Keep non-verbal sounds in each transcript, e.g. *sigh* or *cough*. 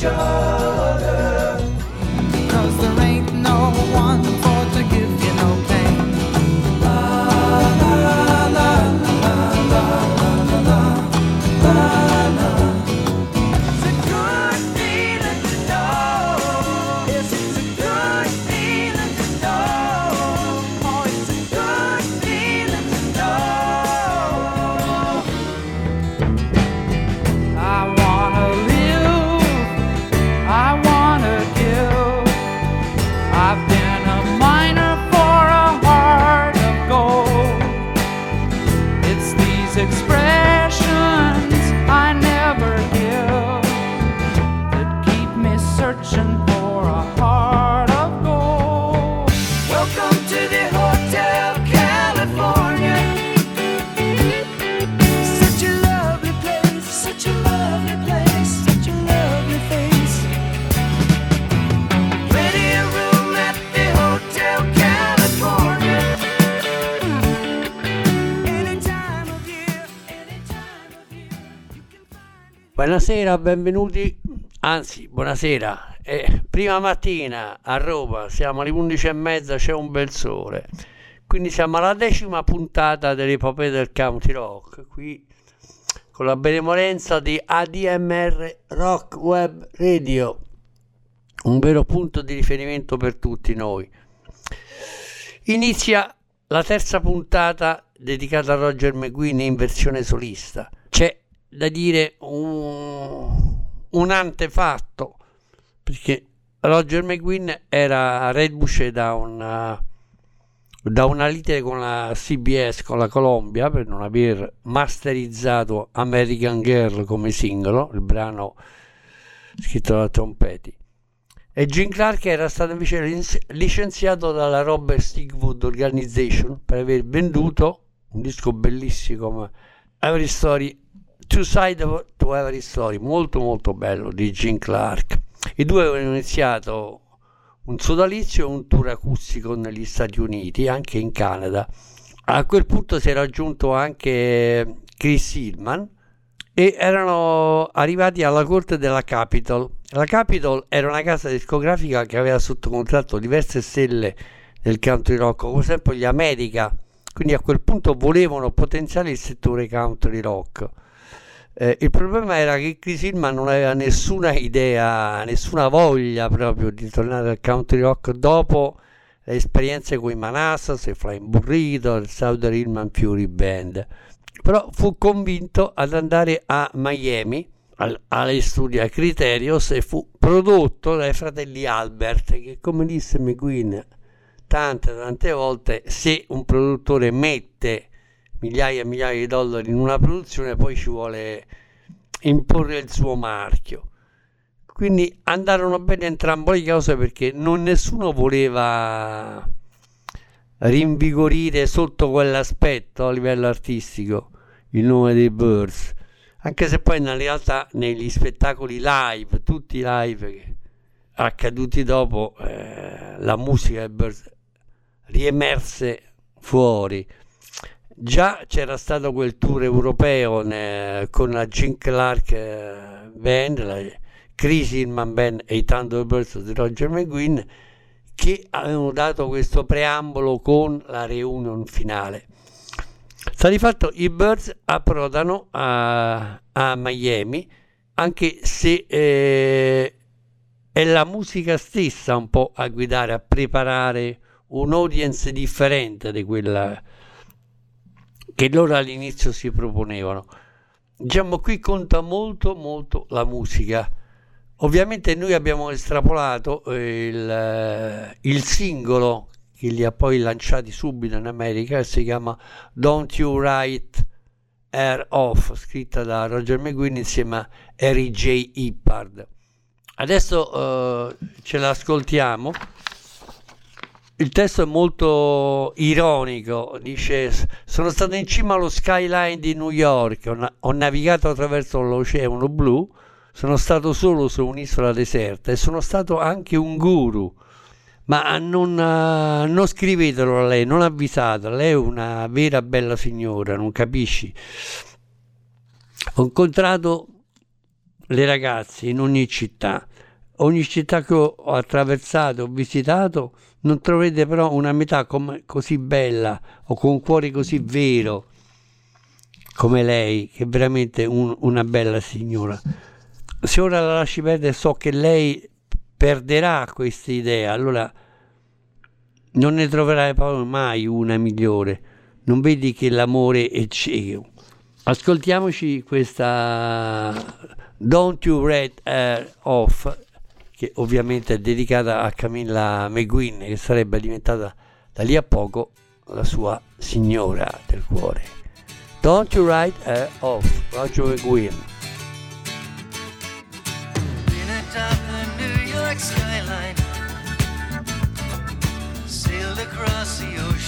joy. Buonasera, benvenuti, anzi buonasera, Eh, prima mattina a Roma, siamo alle 11 e mezza, c'è un bel sole, quindi siamo alla decima puntata dell'epopea del County Rock, qui con la benevolenza di ADMR Rock Web Radio, un vero punto di riferimento per tutti noi. Inizia la terza puntata dedicata a Roger McGuinn in versione solista. C'è da dire un, un antefatto perché Roger McGuinn era reduce da una, da una lite con la CBS, con la Columbia, per non aver masterizzato American Girl come singolo, il brano scritto da Tom Petty. E Gene Clark era stato invece lic- licenziato dalla Robert Stigwood Organization per aver venduto un disco bellissimo come Every Story, Two Side to Every Story, molto molto bello di Gene Clark. I due avevano iniziato un sodalizio e un tour acustico negli Stati Uniti, anche in Canada. A quel punto si era aggiunto anche Chris Hillman e erano arrivati alla corte della Capitol. La Capitol era una casa discografica che aveva sotto contratto diverse stelle del country rock, come esempio gli America, quindi a quel punto volevano potenziare il settore country rock. Eh, il problema era che Chris Hillman non aveva nessuna idea, nessuna voglia proprio di tornare al country rock dopo le esperienze con i Manassas, il Flying Burrito, il Southern Hillman Fury Band. Però fu convinto ad andare a Miami, al, alle studi a Criterios, e fu prodotto dai fratelli Albert, che come disse McQueen tante tante volte, se un produttore mette migliaia e migliaia di dollari in una produzione, poi ci vuole imporre il suo marchio. Quindi andarono bene entrambe le cose perché non nessuno voleva rinvigorire sotto quell'aspetto a livello artistico il nome dei Birds. Anche se poi in realtà negli spettacoli live, tutti i live accaduti dopo, eh, la musica dei Birds riemerse fuori già c'era stato quel tour europeo ne, con la Gene Clark eh, Band, la Chris Hillman Band e i Thunderbirds di Roger McGuinn che avevano dato questo preambolo con la reunion finale. Sta di fatto i Birds approdano a, a Miami anche se eh, è la musica stessa un po' a guidare, a preparare un'audience differente di quella che loro all'inizio si proponevano. Diciamo qui conta molto molto la musica. Ovviamente noi abbiamo estrapolato il, il singolo che li ha poi lanciati subito in America si chiama Don't You Write Air Off, scritta da Roger McGuinn insieme a Harry J. Ippard. Adesso uh, ce l'ascoltiamo il testo è molto ironico, dice sono stato in cima allo skyline di New York, ho, na- ho navigato attraverso l'oceano blu, sono stato solo su un'isola deserta e sono stato anche un guru. Ma non, eh, non scrivetelo a lei, non avvisatela, lei è una vera bella signora, non capisci? Ho incontrato le ragazze in ogni città, ogni città che ho attraversato, ho visitato, non troverete però una metà come- così bella o con un cuore così vero come lei, che è veramente un- una bella signora. Se ora la lasci perdere, so che lei perderà questa idea, allora non ne troverai poi mai una migliore. Non vedi che l'amore è cieco. Ascoltiamoci questa Don't You Read Her Off, che ovviamente è dedicata a Camilla McGuinn, che sarebbe diventata da lì a poco la sua signora del cuore. Don't You Write Her Off, Roger McGuinn. Across the ocean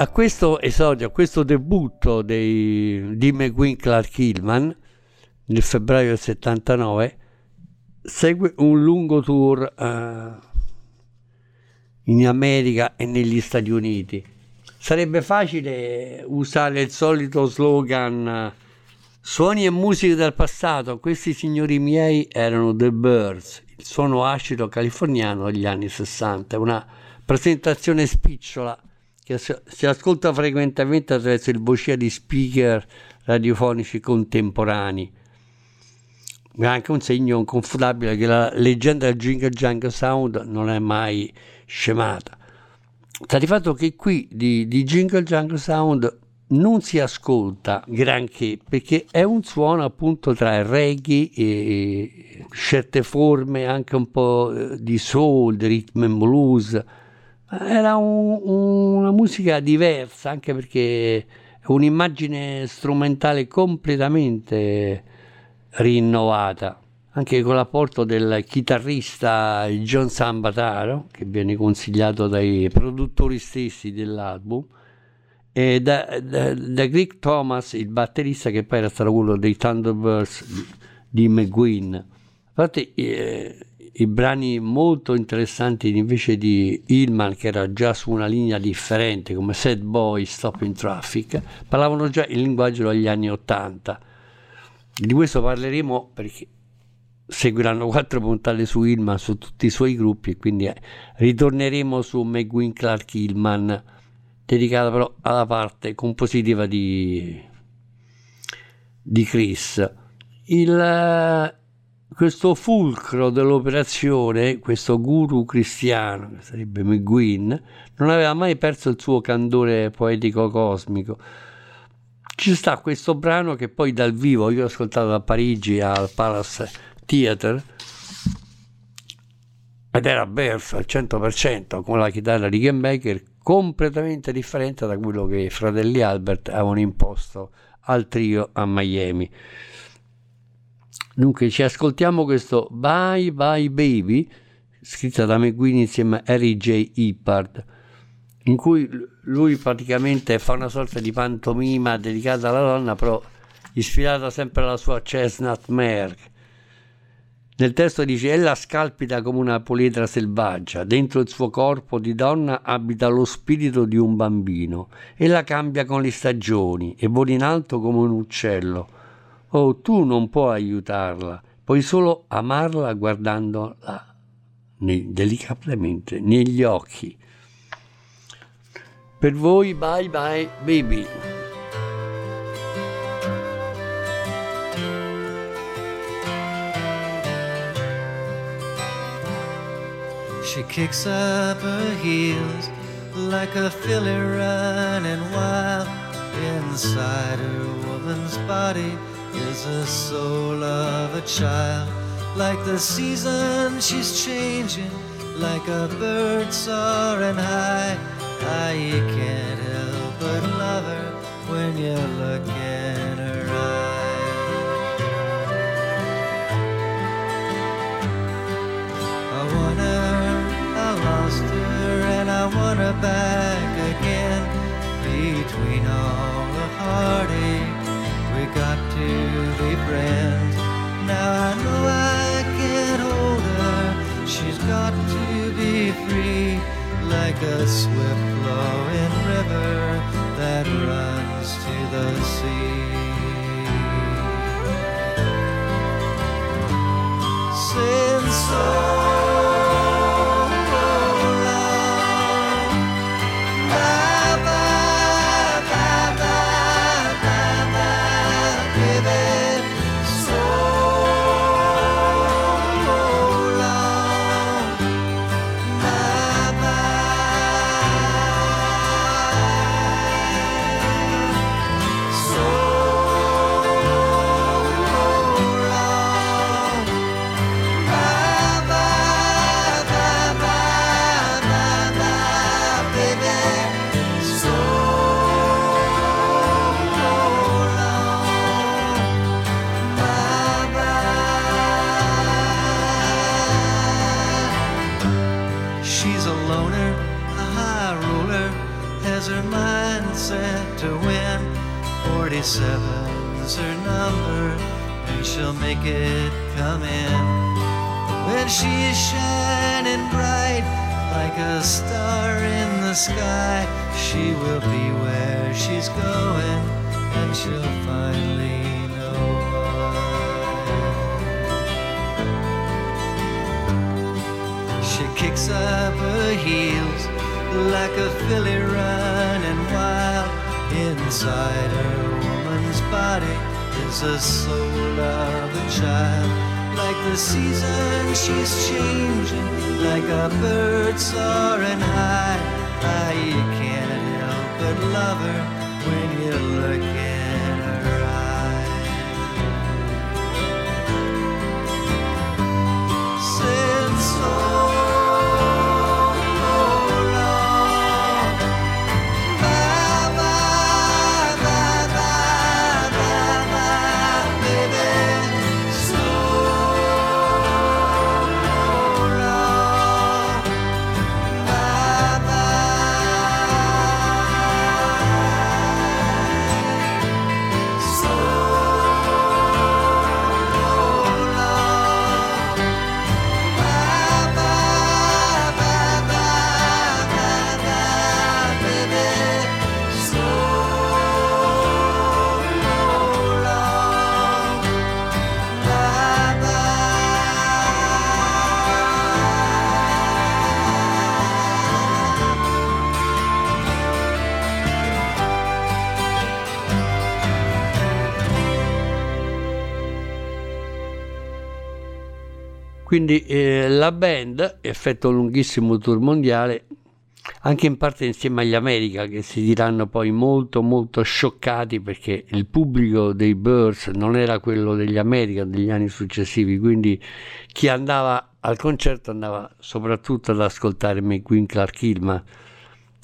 a questo esordio, a questo debutto dei, di McQueen Clark Hillman nel febbraio del 79 segue un lungo tour eh, in America e negli Stati Uniti. Sarebbe facile usare il solito slogan suoni e musiche del passato, questi signori miei erano The Birds, il suono acido californiano degli anni 60, una presentazione spicciola che si ascolta frequentemente attraverso il vocia di speaker radiofonici contemporanei. È anche un segno inconfutabile che la leggenda del Jingle Jangle Sound non è mai scemata. Sta di fatto che qui di, di Jingle Jangle Sound non si ascolta granché perché è un suono appunto tra reggae e certe forme anche un po' di soul, di rhythm and blues. Era un- una musica diversa anche perché un'immagine strumentale completamente rinnovata anche con l'apporto del chitarrista John Sambataro che viene consigliato dai produttori stessi dell'album e da, da- da Greg Thomas il batterista che poi era stato quello dei Thunderbirds di McGuinn. Infatti eh, i brani molto interessanti invece di Hillman che era già su una linea differente come Sad Boy Stop in Traffic parlavano già il linguaggio degli anni 80 di questo parleremo perché seguiranno quattro puntate su Hillman su tutti i suoi gruppi e quindi eh, ritorneremo su McGuinn Clark Hillman dedicata però alla parte compositiva di, di Chris. Il, eh, questo fulcro dell'operazione questo guru cristiano che sarebbe McGuinn non aveva mai perso il suo candore poetico cosmico. Ci sta questo brano che poi dal vivo io ho ascoltato a Parigi al Palace Theatre ed era Berth al 100% con la chitarra Rickenbacker completamente differente da quello che i fratelli Albert avevano imposto al trio a Miami dunque ci ascoltiamo questo Bye Bye Baby scritta da McGuinn insieme a Harry J. Ippard in cui lui praticamente fa una sorta di pantomima dedicata alla donna però ispirata sempre alla sua chestnut mare nel testo dice ella scalpita come una poliedra selvaggia, dentro il suo corpo di donna abita lo spirito di un bambino, ella cambia con le stagioni e vola in alto come un uccello. Oh, tu non puoi aiutarla, puoi solo amarla guardandola delicatamente negli occhi. Per voi, bye bye baby. She kicks up her heels like a filly running wild. Inside her woman's body is the soul of a child. Like the season, she's changing, like a bird soaring high. Ah, you can't help but love her when you look in her eyes. I want her, I lost her, and I want her back again. Between all the heartache, to be friends. Now I know I can't hold her, she's got to be free, like a swift flowing river that runs to the sea. Since so like a filly running wild. Inside her woman's body is the soul of a child. Like the season, she's changing, like a bird soaring high. You can't help but love her when you look in Quindi eh, la band effettua un lunghissimo tour mondiale, anche in parte insieme agli America, che si diranno poi molto molto scioccati perché il pubblico dei Birds non era quello degli America degli anni successivi, quindi chi andava al concerto andava soprattutto ad ascoltare McQueen Clark Hill, ma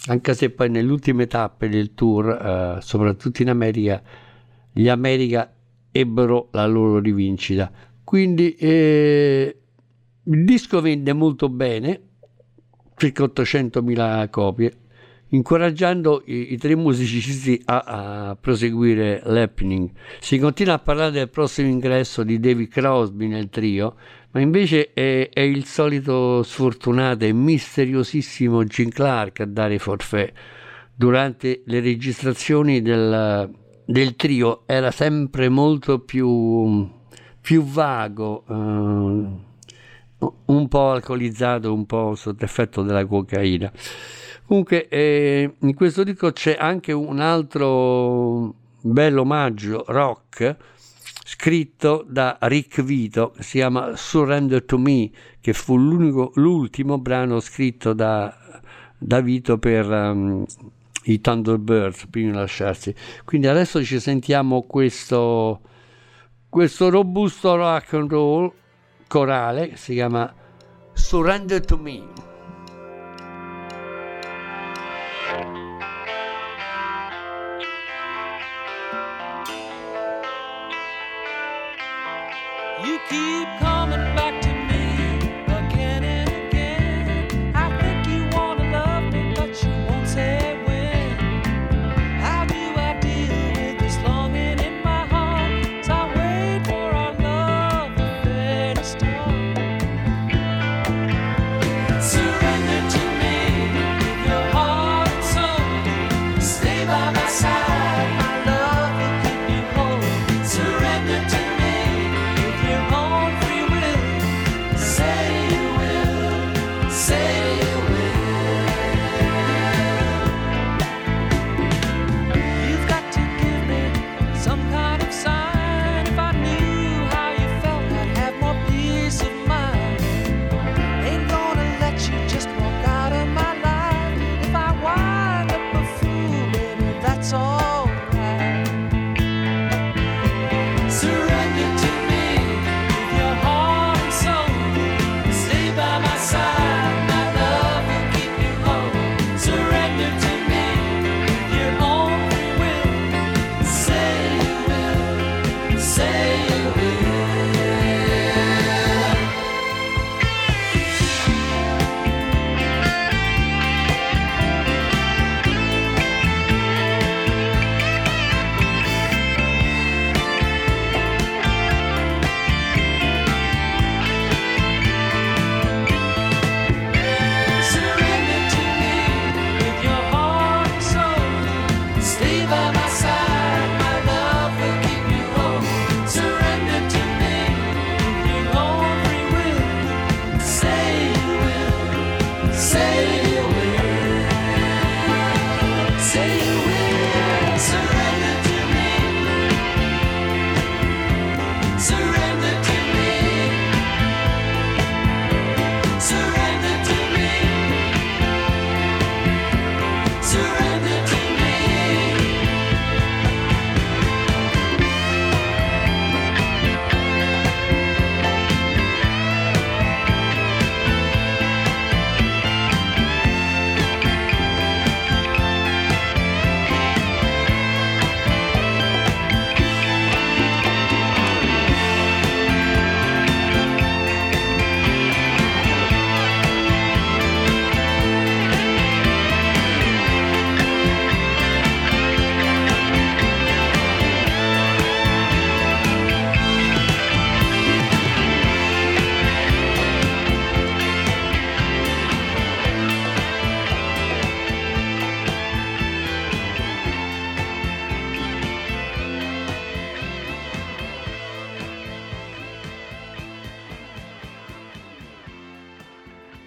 anche se poi nelle ultime tappe del tour, eh, soprattutto in America, gli America ebbero la loro rivincita. Quindi eh, il disco vende molto bene, circa 800.000 copie, incoraggiando i, i tre musicisti a, a proseguire l'happening. Si continua a parlare del prossimo ingresso di David Crosby nel trio, ma invece è, è il solito sfortunato e misteriosissimo Jim Clark a dare forfè. Durante le registrazioni del, del trio era sempre molto più, più vago. eh, un po' alcolizzato, un po' sotto effetto della cocaina. Comunque, eh, in questo disco c'è anche un altro bello omaggio rock scritto da Rick Vito, si chiama Surrender to Me, che fu l'ultimo brano scritto da, da Vito per um, i Thunderbirds prima di lasciarsi. Quindi adesso ci sentiamo questo, questo robusto rock and roll corale si chiama Surrender to Me.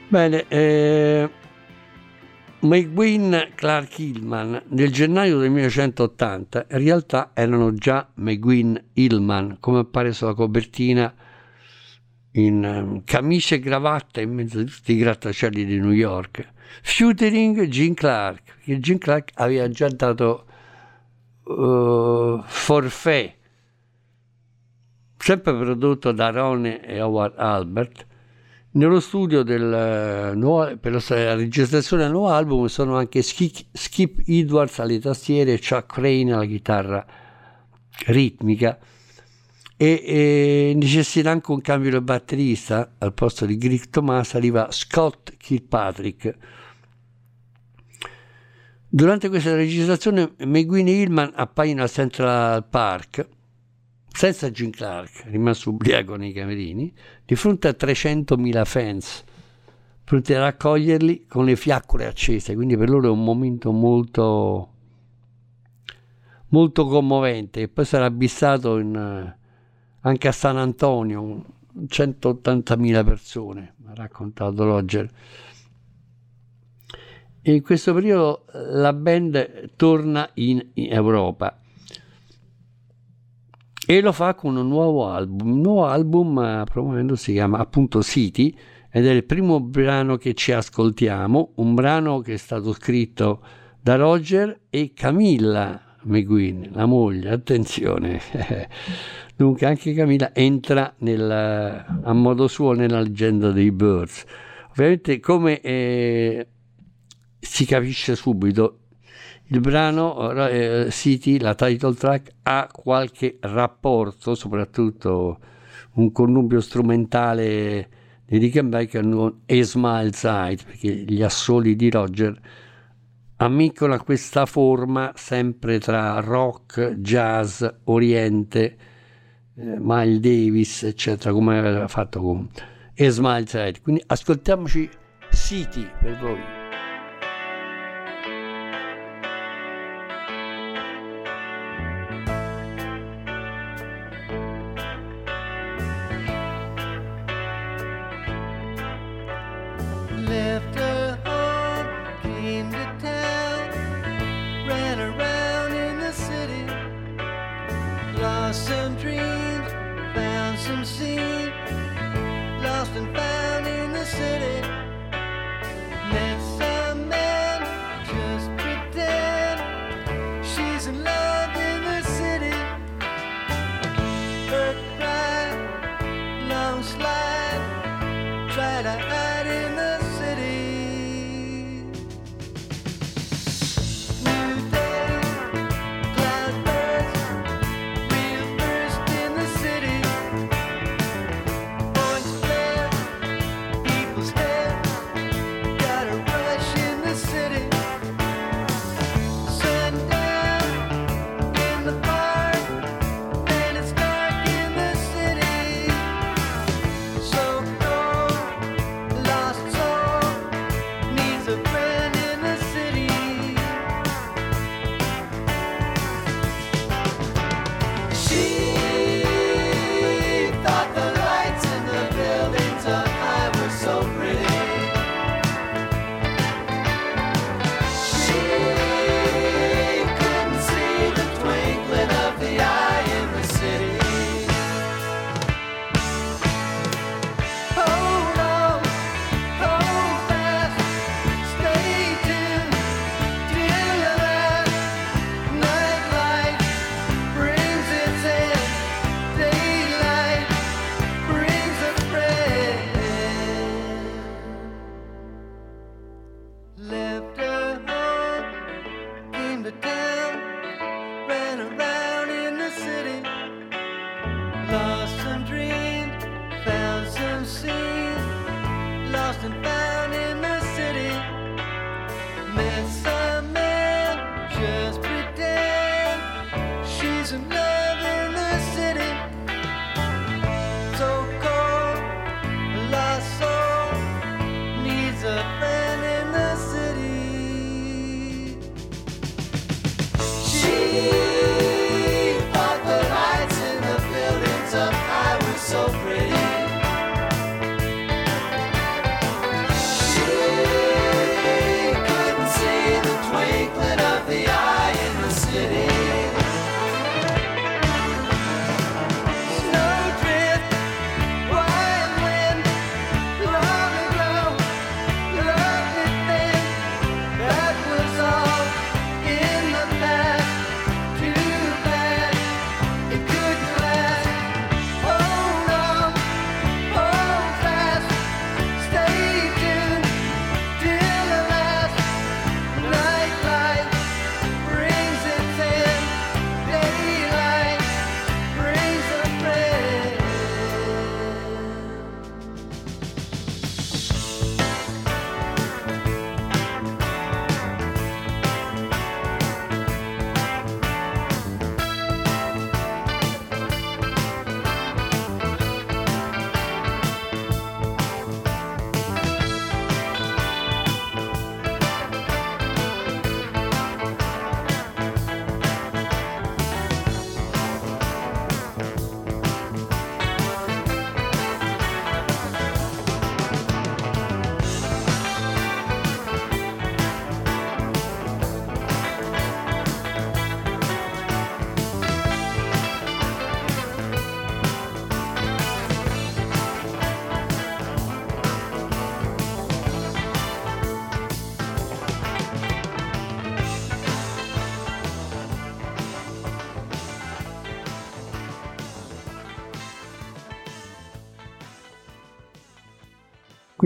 Bene, eh, McGuinn Clark Hillman nel gennaio del 1980 in realtà erano già McGuinn Hillman, come appare sulla copertina in ehm, camicia e cravatta in mezzo a tutti i grattacieli di New York. Featuring Gene Clark, perché Gene Clark aveva già dato eh, forfè, sempre prodotto da Ron e Howard Albert, nello studio del, eh, nuovo- per la registrazione del nuovo album sono anche Skip Edwards alle tastiere e Chuck Crane alla chitarra ritmica. E, e necessita anche un cambio di batterista al posto di Greg Thomas arriva Scott Kilpatrick. Durante questa registrazione McGuinn e Hillman appaiono al Central Park senza Jim Clark, rimasto ubriaco nei camerini, di fronte a 300.000 fans pronti a raccoglierli con le fiaccole accese, quindi per loro è un momento molto molto commovente. E poi sarà abissato in, anche a San Antonio 180.000 persone ha raccontato Roger. E in questo periodo la band torna in Europa e lo fa con un nuovo album un nuovo album eh, promuovendo si chiama appunto City ed è il primo brano che ci ascoltiamo un brano che è stato scritto da Roger e Camilla McGuinn, la moglie, attenzione. *laughs* Dunque anche Camilla entra nel, a modo suo nella leggenda dei Birds. Ovviamente come eh, si capisce subito, il brano eh, City, la title track, ha qualche rapporto, soprattutto un connubio strumentale di Rickenbacker con A Smile Side, perché gli assoli di Roger ammiccano a questa forma sempre tra rock, jazz, oriente, eh, Miles Davis, eccetera, come aveva fatto con A Smile Side. Quindi ascoltiamoci City per voi.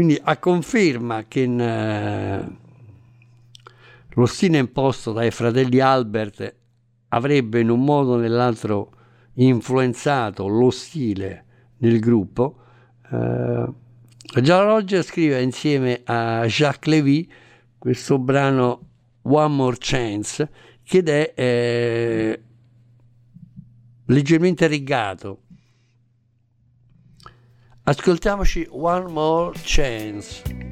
Quindi a conferma che in, eh, lo stile imposto dai fratelli Albert avrebbe in un modo o nell'altro influenzato lo stile del gruppo, eh, Già Roger scrive insieme a Jacques Lévy questo brano One More Chance, che è eh, leggermente rigato. Ascoltiamoci One More Chance.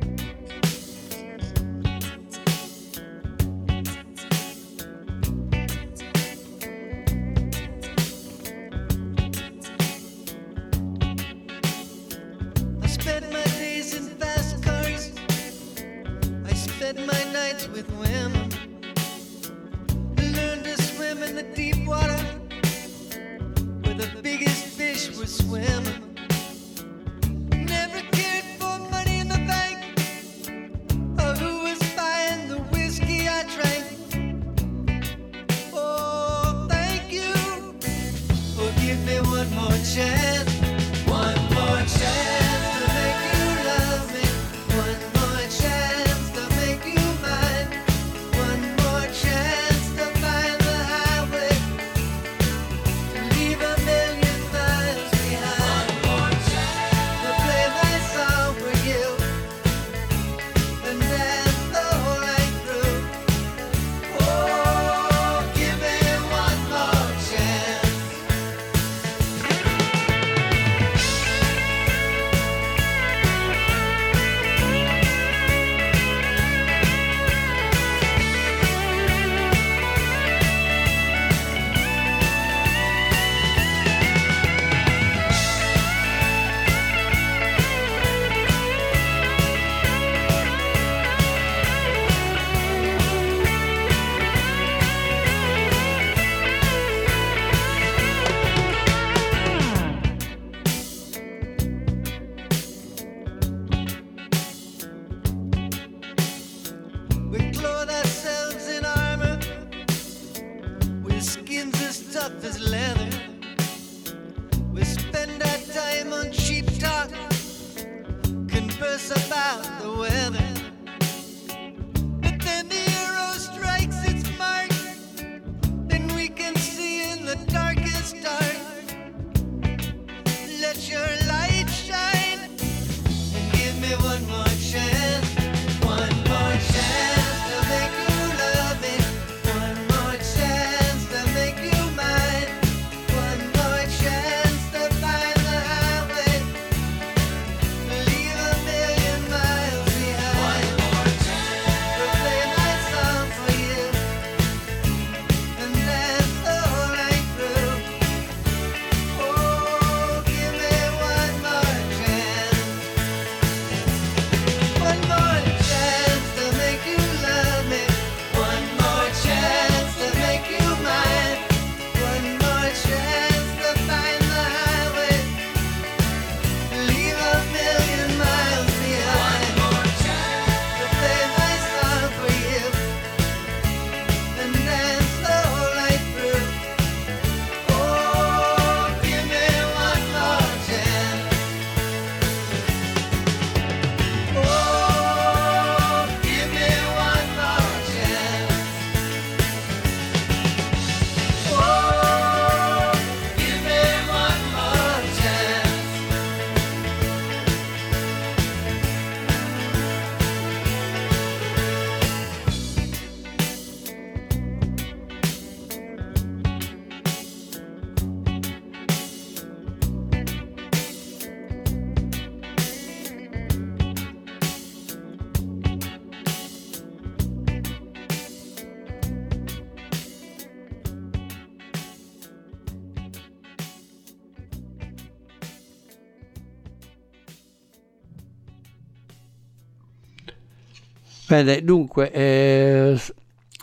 Bene, dunque, eh,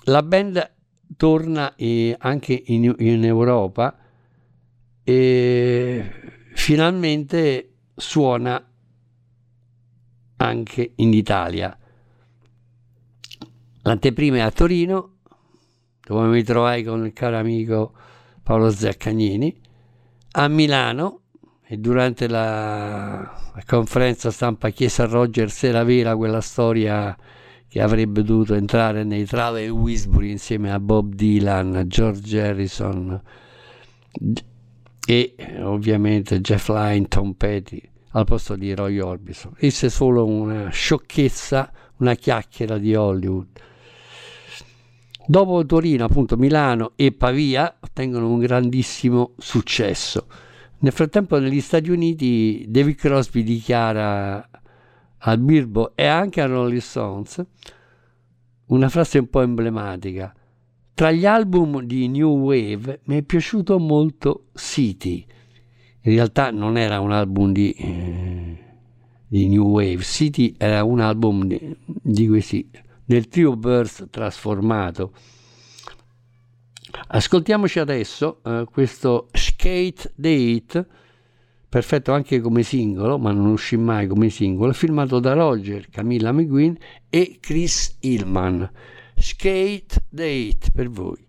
la band torna eh, anche in, in Europa e finalmente suona anche in Italia. L'anteprima è a Torino, dove mi trovai con il caro amico Paolo Zaccagnini, a Milano e durante la conferenza stampa Chiesa Rogers era vera quella storia che avrebbe dovuto entrare nei Travel Wisbury insieme a Bob Dylan, George Harrison e ovviamente Jeff Lynne, Tom Petty al posto di Roy Orbison. Disse solo una sciocchezza, una chiacchiera di Hollywood. Dopo Torino, appunto Milano e Pavia ottengono un grandissimo successo. Nel frattempo negli Stati Uniti David Crosby dichiara al Birbo e anche a Rolling Stones una frase un po' emblematica. Tra gli album di New Wave mi è piaciuto molto City. In realtà non era un album di, eh, di New Wave, City era un album di, di questi del trio Birth trasformato. Ascoltiamoci adesso eh, questo Skate Date, perfetto anche come singolo, ma non uscì mai come singolo, firmato da Roger, Camilla McGuinn e Chris Hillman. Skate Date per voi.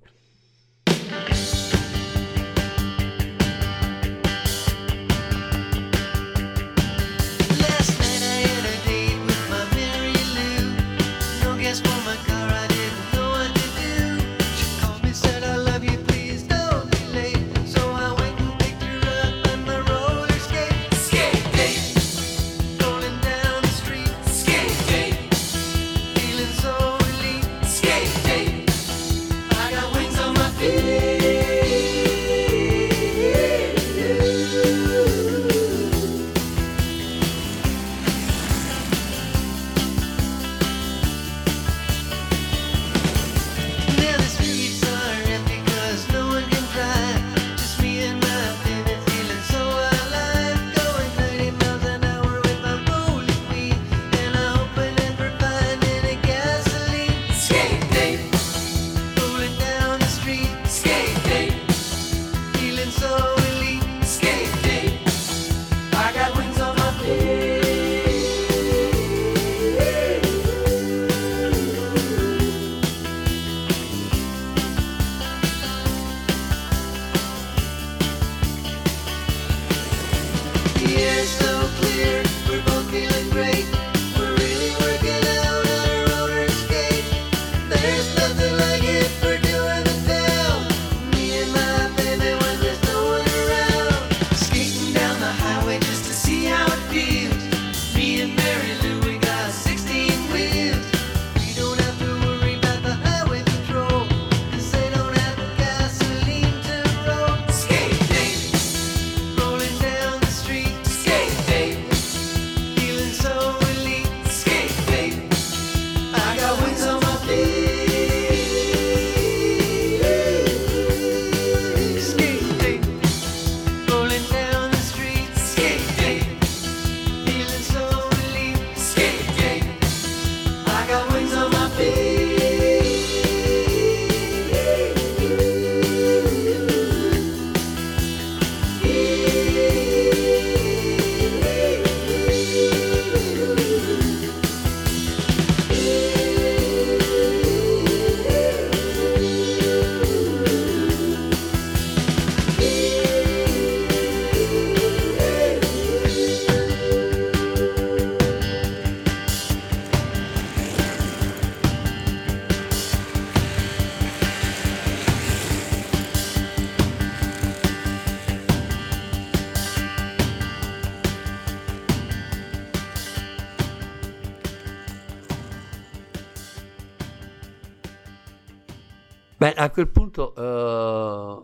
Beh, a quel punto eh,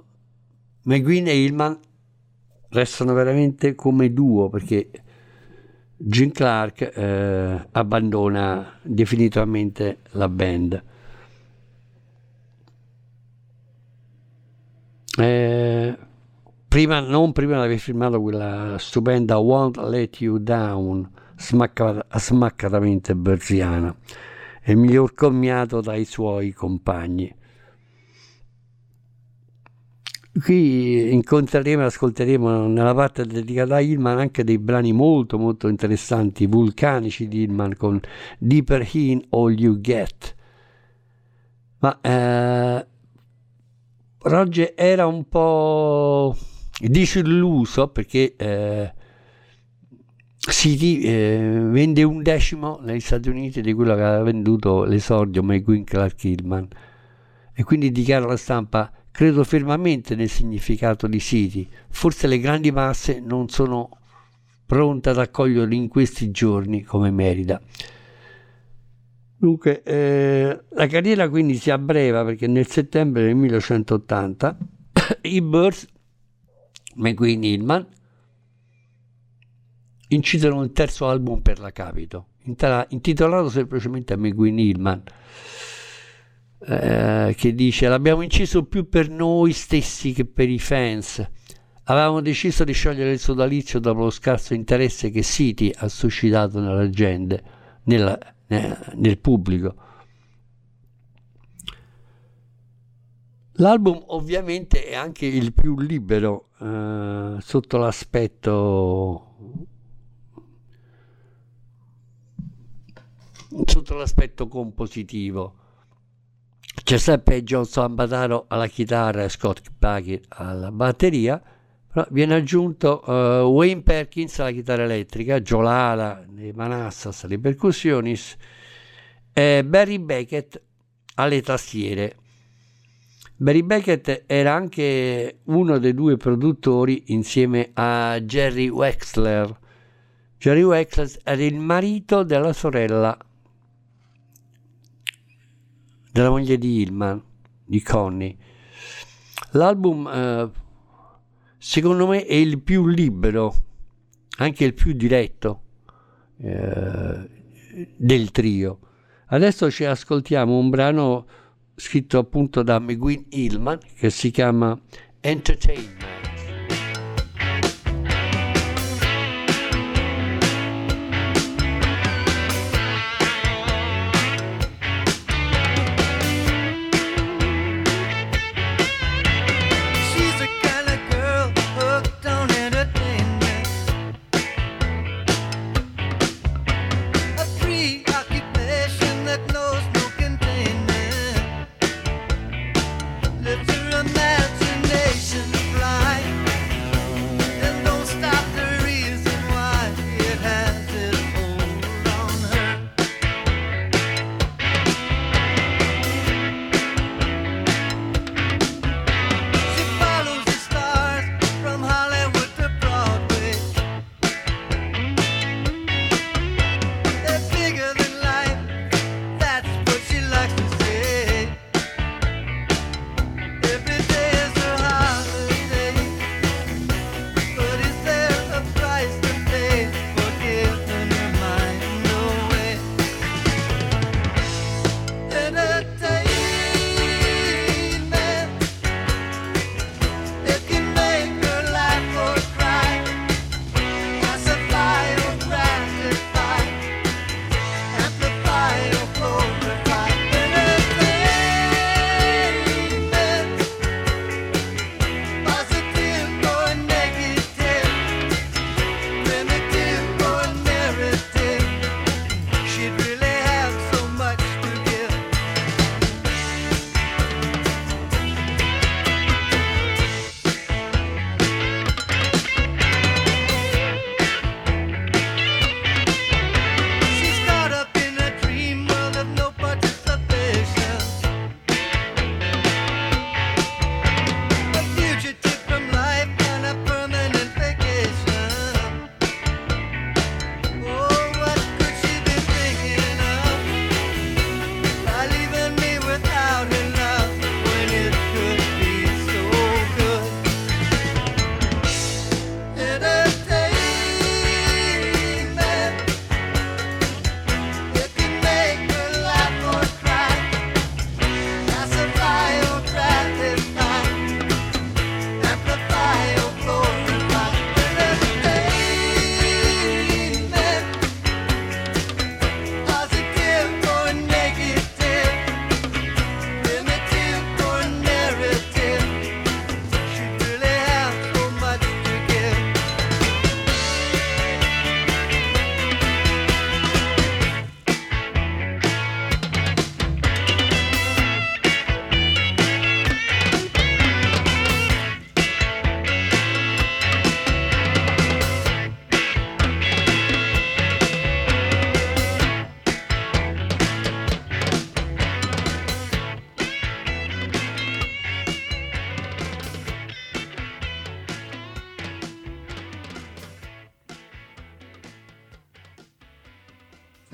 McGuinn e Hillman restano veramente come duo perché Jim Clark eh, abbandona definitivamente la band. Eh, prima, non prima di aver firmato quella stupenda Won't Let You Down, smacca- smaccatamente berziana, il miglior commiato dai suoi compagni. Qui incontreremo e ascolteremo nella parte dedicata a Hillman anche dei brani molto molto interessanti, vulcanici di Hillman con Deeper In All You Get. Ma eh, Roger era un po' disilluso perché eh, City eh, vende un decimo negli Stati Uniti di quello che aveva venduto l'esordio McQueen Clark Hillman e quindi dichiara alla stampa credo fermamente nel significato di City forse le grandi masse non sono pronte ad accoglierlo in questi giorni come merita. Dunque, eh, la carriera quindi si abbreva perché nel settembre del 1980 i Birds, McQueen Hillman, incisero il terzo album per la Capito, intitolato semplicemente McQueen Hillman, eh, che dice l'abbiamo inciso più per noi stessi che per i fans. Avevamo deciso di sciogliere il sodalizio dopo lo scarso interesse che City ha suscitato nella gente, nella, nel pubblico. L'album ovviamente è anche il più libero eh, sotto l'aspetto sotto l'aspetto compositivo. C'è sempre John Sambataro alla chitarra e Scott Bucky alla batteria, però viene aggiunto eh, Wayne Perkins alla chitarra elettrica, Lara nei Manassas alle percussioni e Barry Beckett alle tastiere. Barry Beckett era anche uno dei due produttori insieme a Jerry Wexler. Jerry Wexler era il marito della sorella della moglie di Hillman, di Connie. L'album, eh, secondo me, è il più libero, anche il più diretto eh, del trio. Adesso ci ascoltiamo un brano scritto appunto da McGuinn Hillman che si chiama Entertainment.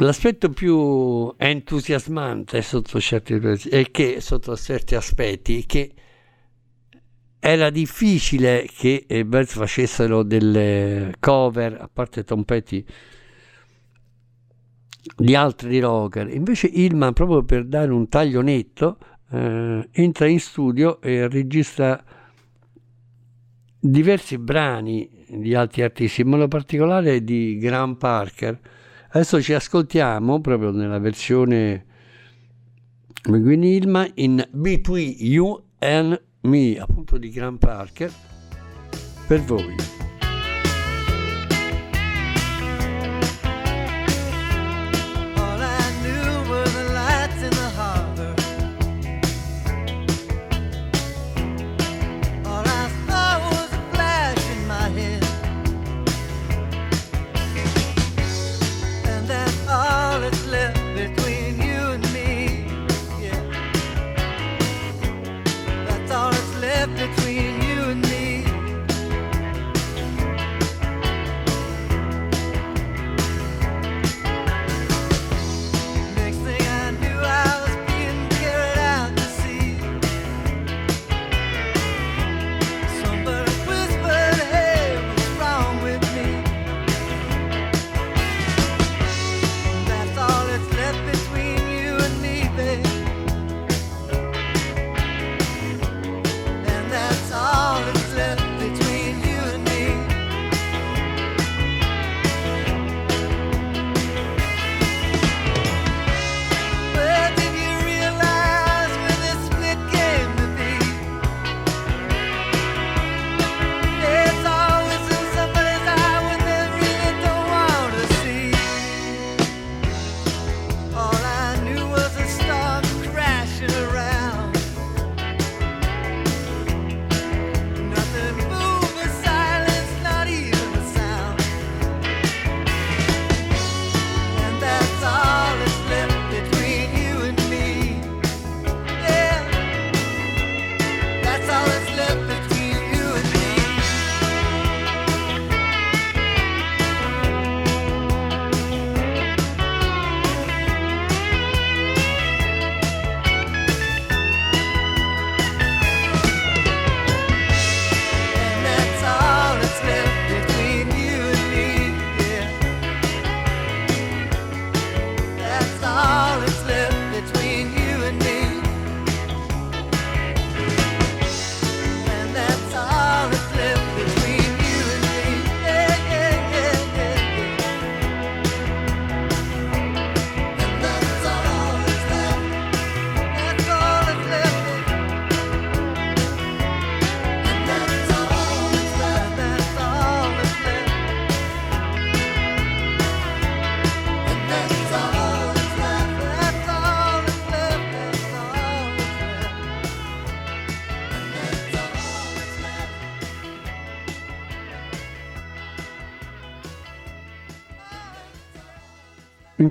L'aspetto più entusiasmante sotto certi, è che, sotto certi aspetti è che era difficile che i Birds facessero delle cover, a parte Tom Petty, di altri rocker. Invece Ilman, proprio per dare un taglio netto, eh, entra in studio e registra diversi brani di altri artisti, in modo particolare di Graham Parker. Adesso ci ascoltiamo proprio nella versione McGuinn Ilma in Between You and Me, appunto di Graham Parker, per voi.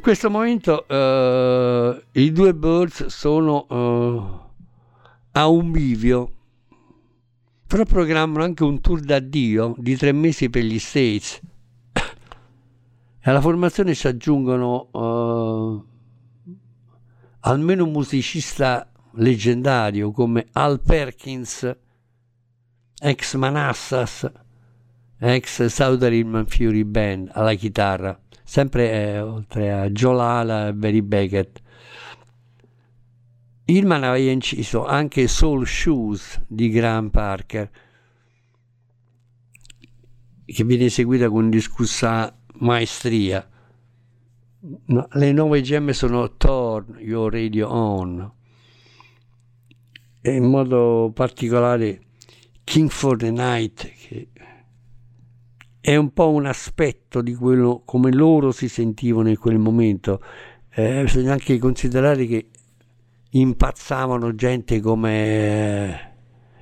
In questo momento eh, i due Birds sono eh, a un bivio, però programmano anche un tour d'addio di tre mesi per gli States. Alla formazione si aggiungono eh, almeno un musicista leggendario come Al Perkins, ex Manassas, ex Southern Fury Band alla chitarra, sempre eh, oltre a Joe Lala e Barry Beckett. Hillman aveva inciso anche Soul Shoes di Graham Parker, che viene eseguita con discussa maestria. No, le nuove gemme sono Turn Your Radio On e in modo particolare King for the Night che è un po' un aspetto di quello come loro si sentivano in quel momento. Eh, bisogna anche considerare che impazzavano gente come eh,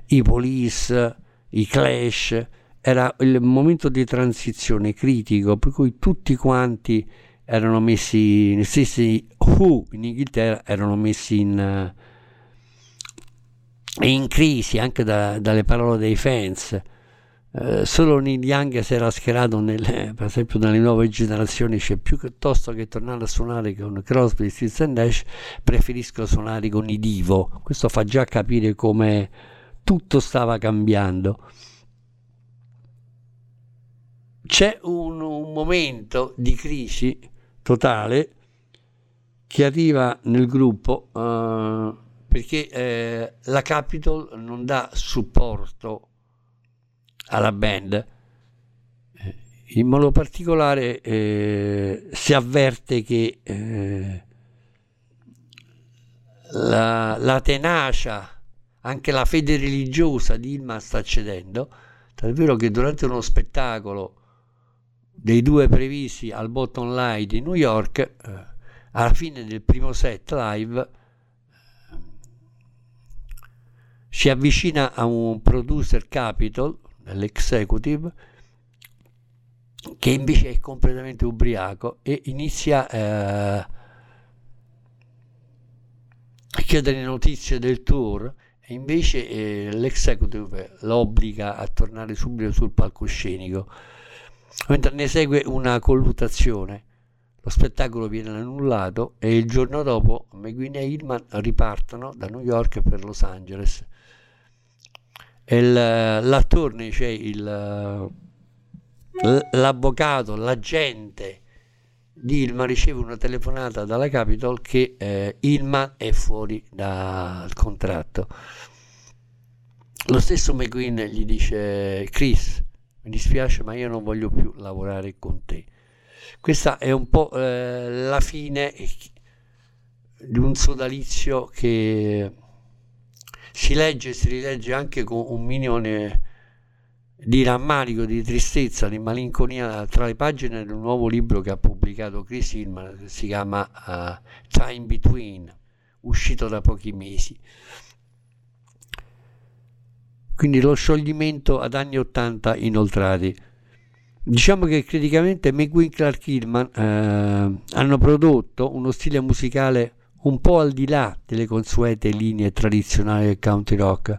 i Police i Clash. Era il momento di transizione critico per cui tutti quanti erano messi gli stessi Who in Inghilterra erano messi in eh, in crisi anche da- dalle parole dei fans eh, solo Neil Young si era schierato nelle, *laughs* per esempio nelle nuove generazioni. Cioè piuttosto che tornare a suonare con Crosby, Stills and Nash preferisco suonare con i Divo. Questo fa già capire come tutto stava cambiando. C'è un, un momento di crisi totale che arriva nel gruppo eh, perché eh, la Capitol non dà supporto alla band. In modo particolare eh, si avverte che eh, la, la tenacia, anche la fede religiosa di Ilma sta cedendo, tant'è vero che durante uno spettacolo dei due previsti al Bottom Line di New York, eh, alla fine del primo set live, si avvicina a un producer Capitol, l'executive, che invece è completamente ubriaco e inizia eh, a chiedere notizie del tour e invece eh, l'executive lo obbliga a tornare subito sul palcoscenico mentre ne segue una colluttazione lo spettacolo viene annullato e il giorno dopo McGuinn e Hillman ripartono da New York per Los Angeles il, l'attorne c'è il, l'avvocato, l'agente di Ilma riceve una telefonata dalla Capitol che eh, Ilma è fuori dal contratto. Lo stesso McQueen gli dice Chris, mi dispiace ma io non voglio più lavorare con te. Questa è un po' eh, la fine di un sodalizio che si legge e si rilegge anche con un minimo di rammarico, di tristezza, di malinconia tra le pagine del nuovo libro che ha pubblicato Chris Hillman, che si chiama uh, Time Between, uscito da pochi mesi. Quindi lo scioglimento ad anni 80 inoltrati. Diciamo che criticamente McQueen e Clark Hillman eh, hanno prodotto uno stile musicale un po' al di là delle consuete linee tradizionali del country rock,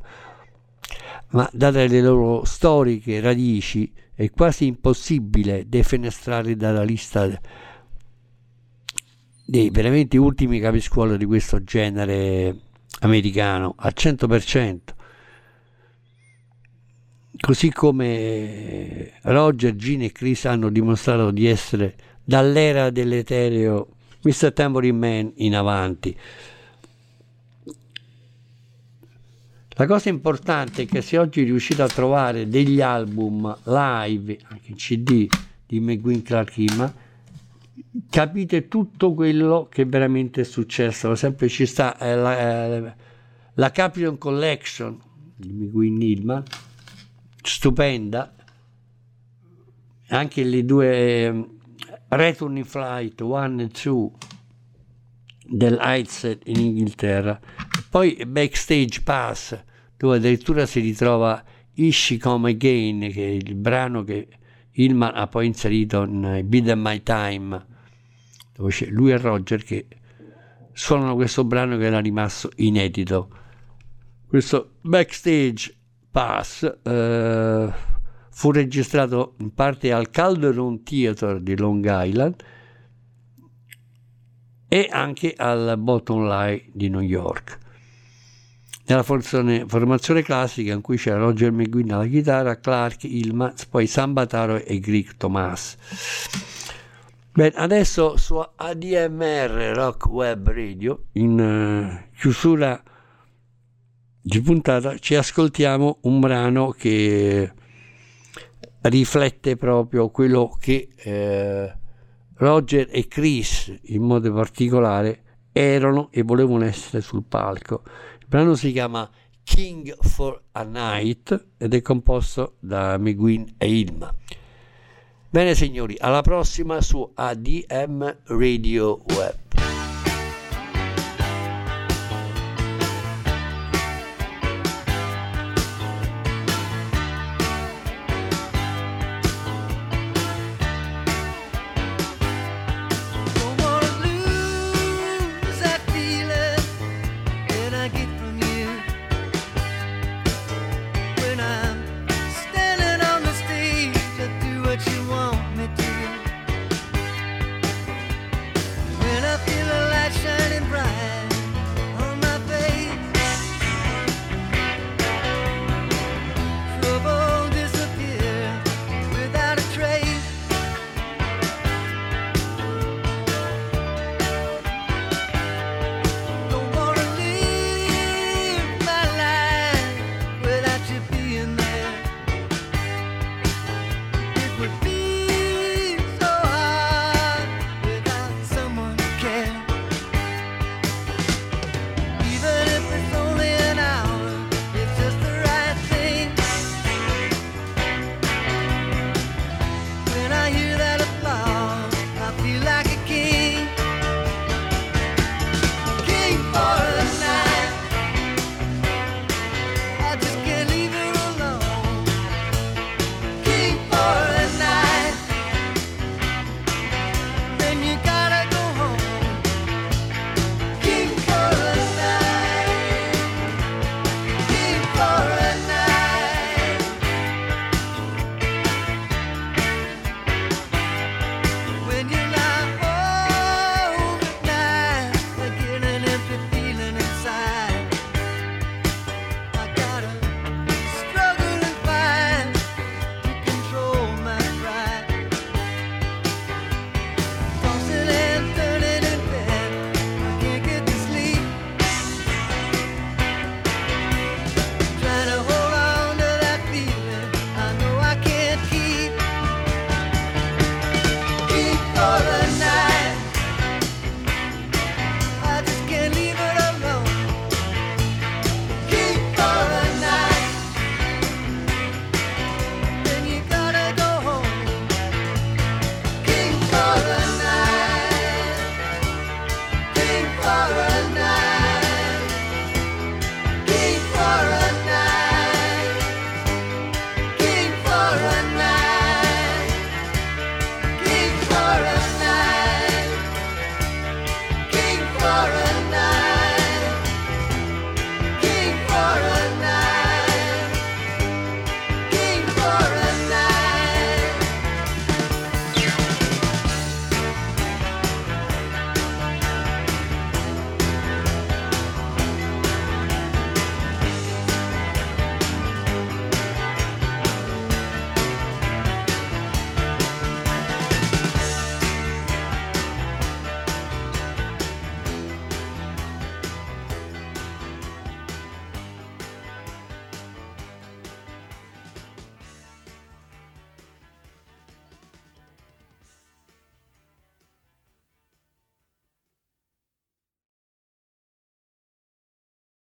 ma date le loro storiche radici è quasi impossibile defenestrare dalla lista dei veramente ultimi capiscuola di questo genere americano al 100%. Così come Roger, Gene e Chris hanno dimostrato di essere dall'era dell'etereo Mr. Tambourine Man in avanti. La cosa importante è che se oggi riuscite a trovare degli album live, anche in CD, di McGuinn Clark Hillman, capite tutto quello che veramente è successo. Per esempio ci sta eh, la, eh, la Capitol Collection di McGuinn Hillman, stupenda, anche le due... Eh, Return in Flight 1 e 2 del Headset in Inghilterra. Poi Backstage Pass, dove addirittura si ritrova Ishi Come Again, che è il brano che Hillman ha poi inserito in Bid My Time, dove c'è lui e Roger che suonano questo brano che era rimasto inedito. Questo Backstage Pass eh, fu registrato in parte al Calderon Theatre di Long Island e anche al Bottom Line di New York. Nella formazione, formazione classica in cui c'era Roger McGuinn alla chitarra, Clark, Ilma, poi Sambataro e Greg Thomas. Bene, adesso su ADMR Rock Web Radio, in uh, chiusura di puntata, ci ascoltiamo un brano che riflette proprio quello che eh, Roger e Chris in modo particolare erano e volevano essere sul palco. Il brano si chiama King for a Night ed è composto da McGuinn e Ilma. Bene signori, alla prossima su ADM Radio Web.